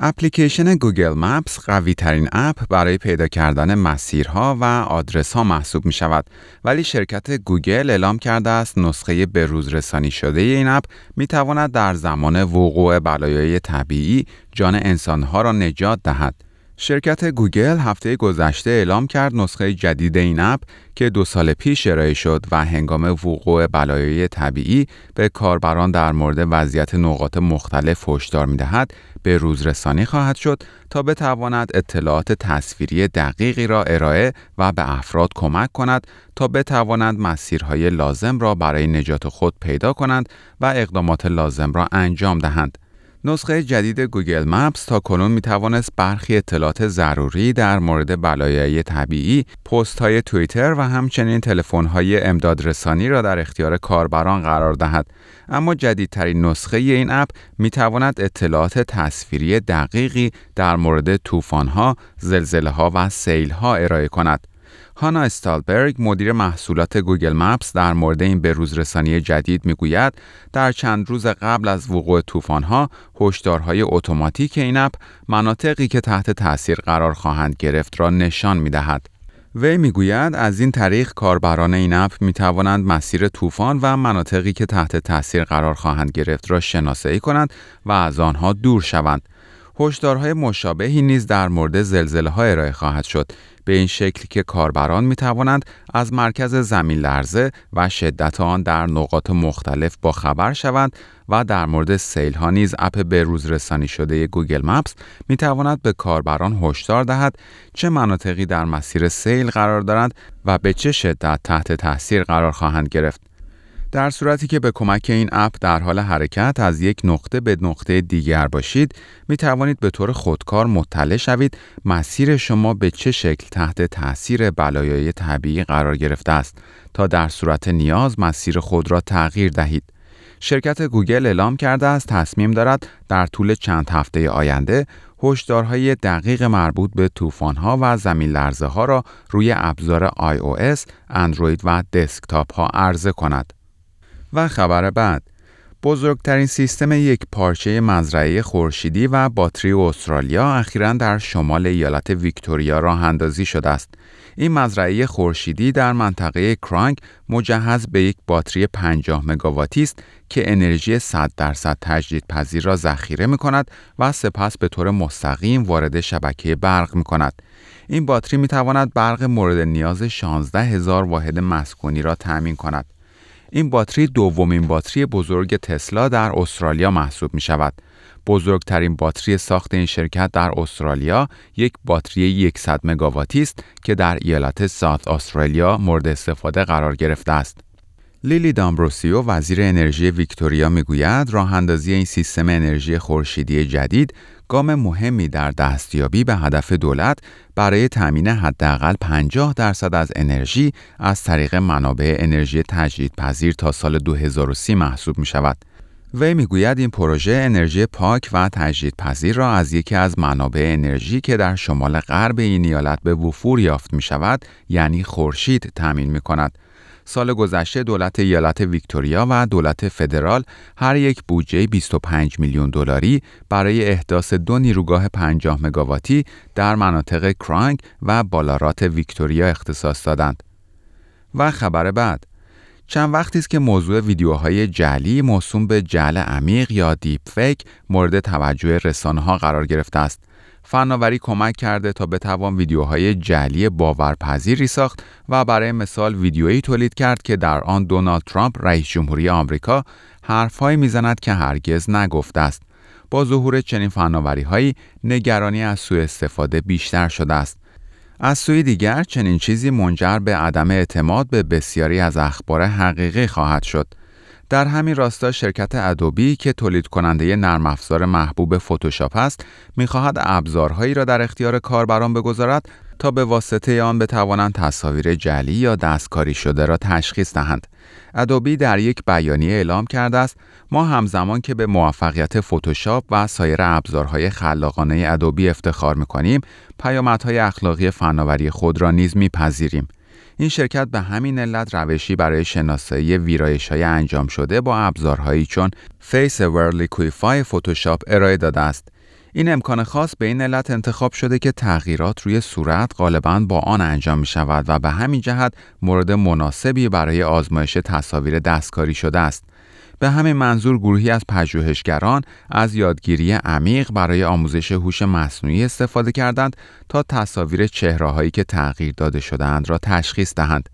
اپلیکیشن Google Maps قوی ترین اپ برای پیدا کردن مسیرها و آدرس ها محسوب می شود ولی شرکت گوگل اعلام کرده است نسخه بروز رسانی شده این اپ می تواند در زمان وقوع بلایای طبیعی جان انسانها را نجات دهد. شرکت گوگل هفته گذشته اعلام کرد نسخه جدید این اپ که دو سال پیش ارائه شد و هنگام وقوع بلایای طبیعی به کاربران در مورد وضعیت نقاط مختلف هشدار می‌دهد به روزرسانی خواهد شد تا بتواند اطلاعات تصویری دقیقی را ارائه و به افراد کمک کند تا بتوانند مسیرهای لازم را برای نجات خود پیدا کنند و اقدامات لازم را انجام دهند. نسخه جدید گوگل مپس تا کنون می توانست برخی اطلاعات ضروری در مورد بلایای طبیعی، پست های توییتر و همچنین تلفن های امدادرسانی را در اختیار کاربران قرار دهد. اما جدیدترین نسخه این اپ می تواند اطلاعات تصویری دقیقی در مورد طوفان ها، زلزله ها و سیل ها ارائه کند. هانا استالبرگ مدیر محصولات Google Maps در مورد این بروزرسانی جدید می‌گوید در چند روز قبل از وقوع طوفان‌ها هشدارهای اتوماتیک این اپ مناطقی که تحت تاثیر قرار خواهند گرفت را نشان می‌دهد. وی می‌گوید از این طریق کاربران این اپ می توانند مسیر طوفان و مناطقی که تحت تاثیر قرار خواهند گرفت را شناسایی کنند و از آنها دور شوند. هشدارهای مشابهی نیز در مورد زلزله ها ارائه خواهد شد به این شکل که کاربران می توانند از مرکز زمین لرزه و شدت آن در نقاط مختلف با خبر شوند و در مورد سیل ها نیز اپ به روز رسانی شده Google Maps می تواند به کاربران هشدار دهد چه مناطقی در مسیر سیل قرار دارند و به چه شدت تحت تاثیر قرار خواهند گرفت. در صورتی که به کمک این اپ در حال حرکت از یک نقطه به نقطه دیگر باشید می توانید به طور خودکار مطلع شوید مسیر شما به چه شکل تحت تاثیر بلایای طبیعی قرار گرفته است تا در صورت نیاز مسیر خود را تغییر دهید شرکت گوگل اعلام کرده است تصمیم دارد در طول چند هفته آینده هشدارهای دقیق مربوط به طوفان‌ها و زمین لرزه ها را روی ابزار iOS، اندروید و دسکتاپ ها عرضه کند. و خبر بعد بزرگترین سیستم یک پارچه مزرعه خورشیدی و باتری استرالیا اخیرا در شمال ایالت ویکتوریا راه اندازی شده است. این مزرعه خورشیدی در منطقه کرانک مجهز به یک باتری 50 مگاواتی است که انرژی 100 درصد تجدید پذیر را ذخیره می کند و سپس به طور مستقیم وارد شبکه برق می کند. این باتری می تواند برق مورد نیاز 16 هزار واحد مسکونی را تأمین کند. این باتری دومین باتری بزرگ تسلا در استرالیا محسوب می شود. بزرگترین باتری ساخت این شرکت در استرالیا یک باتری 100 مگاواتی است که در ایالت ساوت استرالیا مورد استفاده قرار گرفته است. لیلی دامبروسیو وزیر انرژی ویکتوریا می‌گوید راه اندازی این سیستم انرژی خورشیدی جدید گام مهمی در دستیابی به هدف دولت برای تأمین حداقل 50 درصد از انرژی از طریق منابع انرژی تجدیدپذیر تا سال 2030 محسوب می شود. وی می‌گوید این پروژه انرژی پاک و تجدیدپذیر را از یکی از منابع انرژی که در شمال غرب این ایالت به وفور یافت می شود یعنی خورشید تأمین می کند. سال گذشته دولت ایالت ویکتوریا و دولت فدرال هر یک بودجه 25 میلیون دلاری برای احداث دو نیروگاه 50 مگاواتی در مناطق کرانک و بالارات ویکتوریا اختصاص دادند. و خبر بعد چند وقتی است که موضوع ویدیوهای جعلی موسوم به جعل عمیق یا دیپ فیک مورد توجه رسانه ها قرار گرفته است. فناوری کمک کرده تا بتوان ویدیوهای جعلی باورپذیری ساخت و برای مثال ویدیویی تولید کرد که در آن دونالد ترامپ رئیس جمهوری آمریکا حرفهایی می‌زند که هرگز نگفته است. با ظهور چنین فناوری هایی نگرانی از سوء استفاده بیشتر شده است. از سوی دیگر چنین چیزی منجر به عدم اعتماد به بسیاری از اخبار حقیقی خواهد شد. در همین راستا شرکت ادوبی که تولید کننده نرم افزار محبوب فتوشاپ است می‌خواهد ابزارهایی را در اختیار کاربران بگذارد تا به واسطه آن بتوانند تصاویر جلی یا دستکاری شده را تشخیص دهند. Adobe در یک بیانیه اعلام کرده است ما همزمان که به موفقیت فتوشاپ و سایر ابزارهای خلاقانه Adobe افتخار می‌کنیم پیامدهای اخلاقی فناوری خود را نیز میپذیریم این شرکت به همین علت روشی برای شناسایی ویرایش های انجام شده با ابزارهایی چون Face Aware Liquify فتوشاپ ارائه داده است این امکان خاص به این علت انتخاب شده که تغییرات روی صورت غالبا با آن انجام می شود و به همین جهت مورد مناسبی برای آزمایش تصاویر دستکاری شده است. به همین منظور گروهی از پژوهشگران از یادگیری عمیق برای آموزش هوش مصنوعی استفاده کردند تا تصاویر چهرههایی که تغییر داده شدهاند را تشخیص دهند.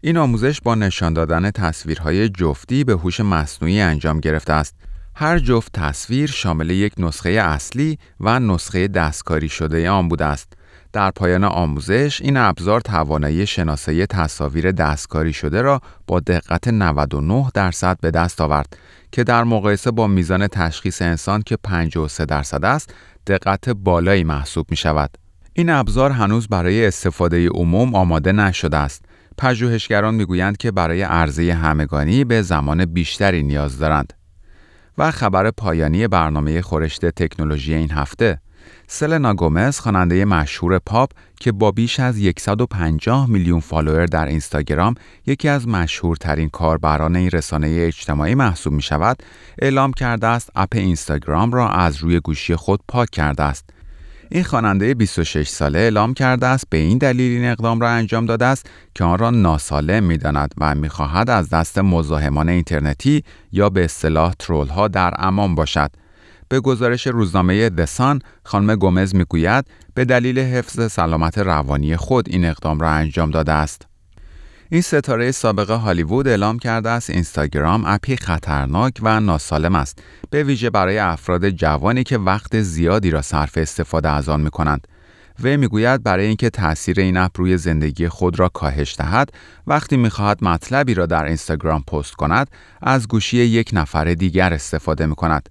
این آموزش با نشان دادن تصویرهای جفتی به هوش مصنوعی انجام گرفته است. هر جفت تصویر شامل یک نسخه اصلی و نسخه دستکاری شده آن بوده است. در پایان آموزش این ابزار توانایی شناسایی تصاویر دستکاری شده را با دقت 99 درصد به دست آورد که در مقایسه با میزان تشخیص انسان که 53 درصد است دقت بالایی محسوب می شود. این ابزار هنوز برای استفاده عموم آماده نشده است. پژوهشگران می‌گویند که برای عرضه همگانی به زمان بیشتری نیاز دارند. و خبر پایانی برنامه خورشت تکنولوژی این هفته سلنا گومز خواننده مشهور پاپ که با بیش از 150 میلیون فالوور در اینستاگرام یکی از مشهورترین کاربران این رسانه اجتماعی محسوب می شود اعلام کرده است اپ اینستاگرام را از روی گوشی خود پاک کرده است. این خواننده 26 ساله اعلام کرده است به این دلیل این اقدام را انجام داده است که آن را ناسالم می‌داند و می‌خواهد از دست مزاحمان اینترنتی یا به اصطلاح ترول ها در امان باشد. به گزارش روزنامه دسان خانم گومز می‌گوید به دلیل حفظ سلامت روانی خود این اقدام را انجام داده است این ستاره سابقه هالیوود اعلام کرده است اینستاگرام اپی خطرناک و ناسالم است به ویژه برای افراد جوانی که وقت زیادی را صرف استفاده از آن می کنند. وی می‌گوید برای اینکه تاثیر این اپ روی زندگی خود را کاهش دهد وقتی می‌خواهد مطلبی را در اینستاگرام پست کند از گوشی یک نفر دیگر استفاده می کند.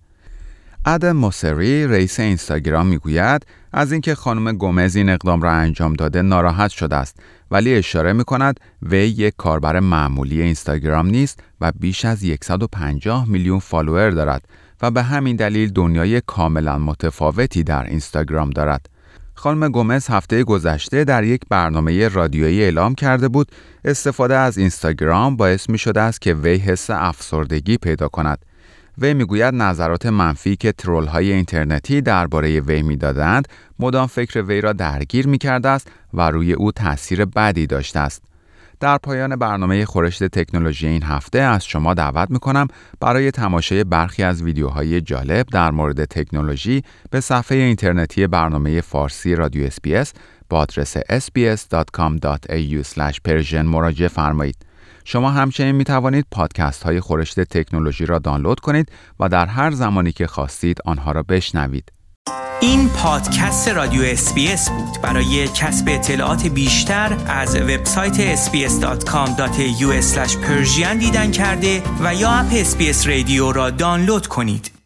ادم موسری رئیس اینستاگرام می‌گوید از اینکه خانم گومز این اقدام را انجام داده ناراحت شده است ولی اشاره می کند وی یک کاربر معمولی اینستاگرام نیست و بیش از 150 میلیون فالوور دارد و به همین دلیل دنیای کاملا متفاوتی در اینستاگرام دارد. خانم گومز هفته گذشته در یک برنامه رادیویی اعلام کرده بود استفاده از اینستاگرام باعث می شده است که وی حس افسردگی پیدا کند وی می‌گوید نظرات منفی که ترول های اینترنتی درباره وی می‌دادند مدام فکر وی را درگیر می‌کرده است و روی او تاثیر بدی داشته است. در پایان برنامه خورشت تکنولوژی این هفته از شما دعوت می کنم برای تماشای برخی از ویدیوهای جالب در مورد تکنولوژی به صفحه اینترنتی برنامه فارسی رادیو SBS با آدرس sbs.com.au مراجعه فرمایید. شما همچنین می توانید پادکست های خورشت تکنولوژی را دانلود کنید و در هر زمانی که خواستید آنها را بشنوید. این پادکست رادیو SBS بود برای کسب اطلاعات بیشتر از وبسایت sbs.com.au دیدن کرده و یا اپ SBS Radio را دانلود کنید.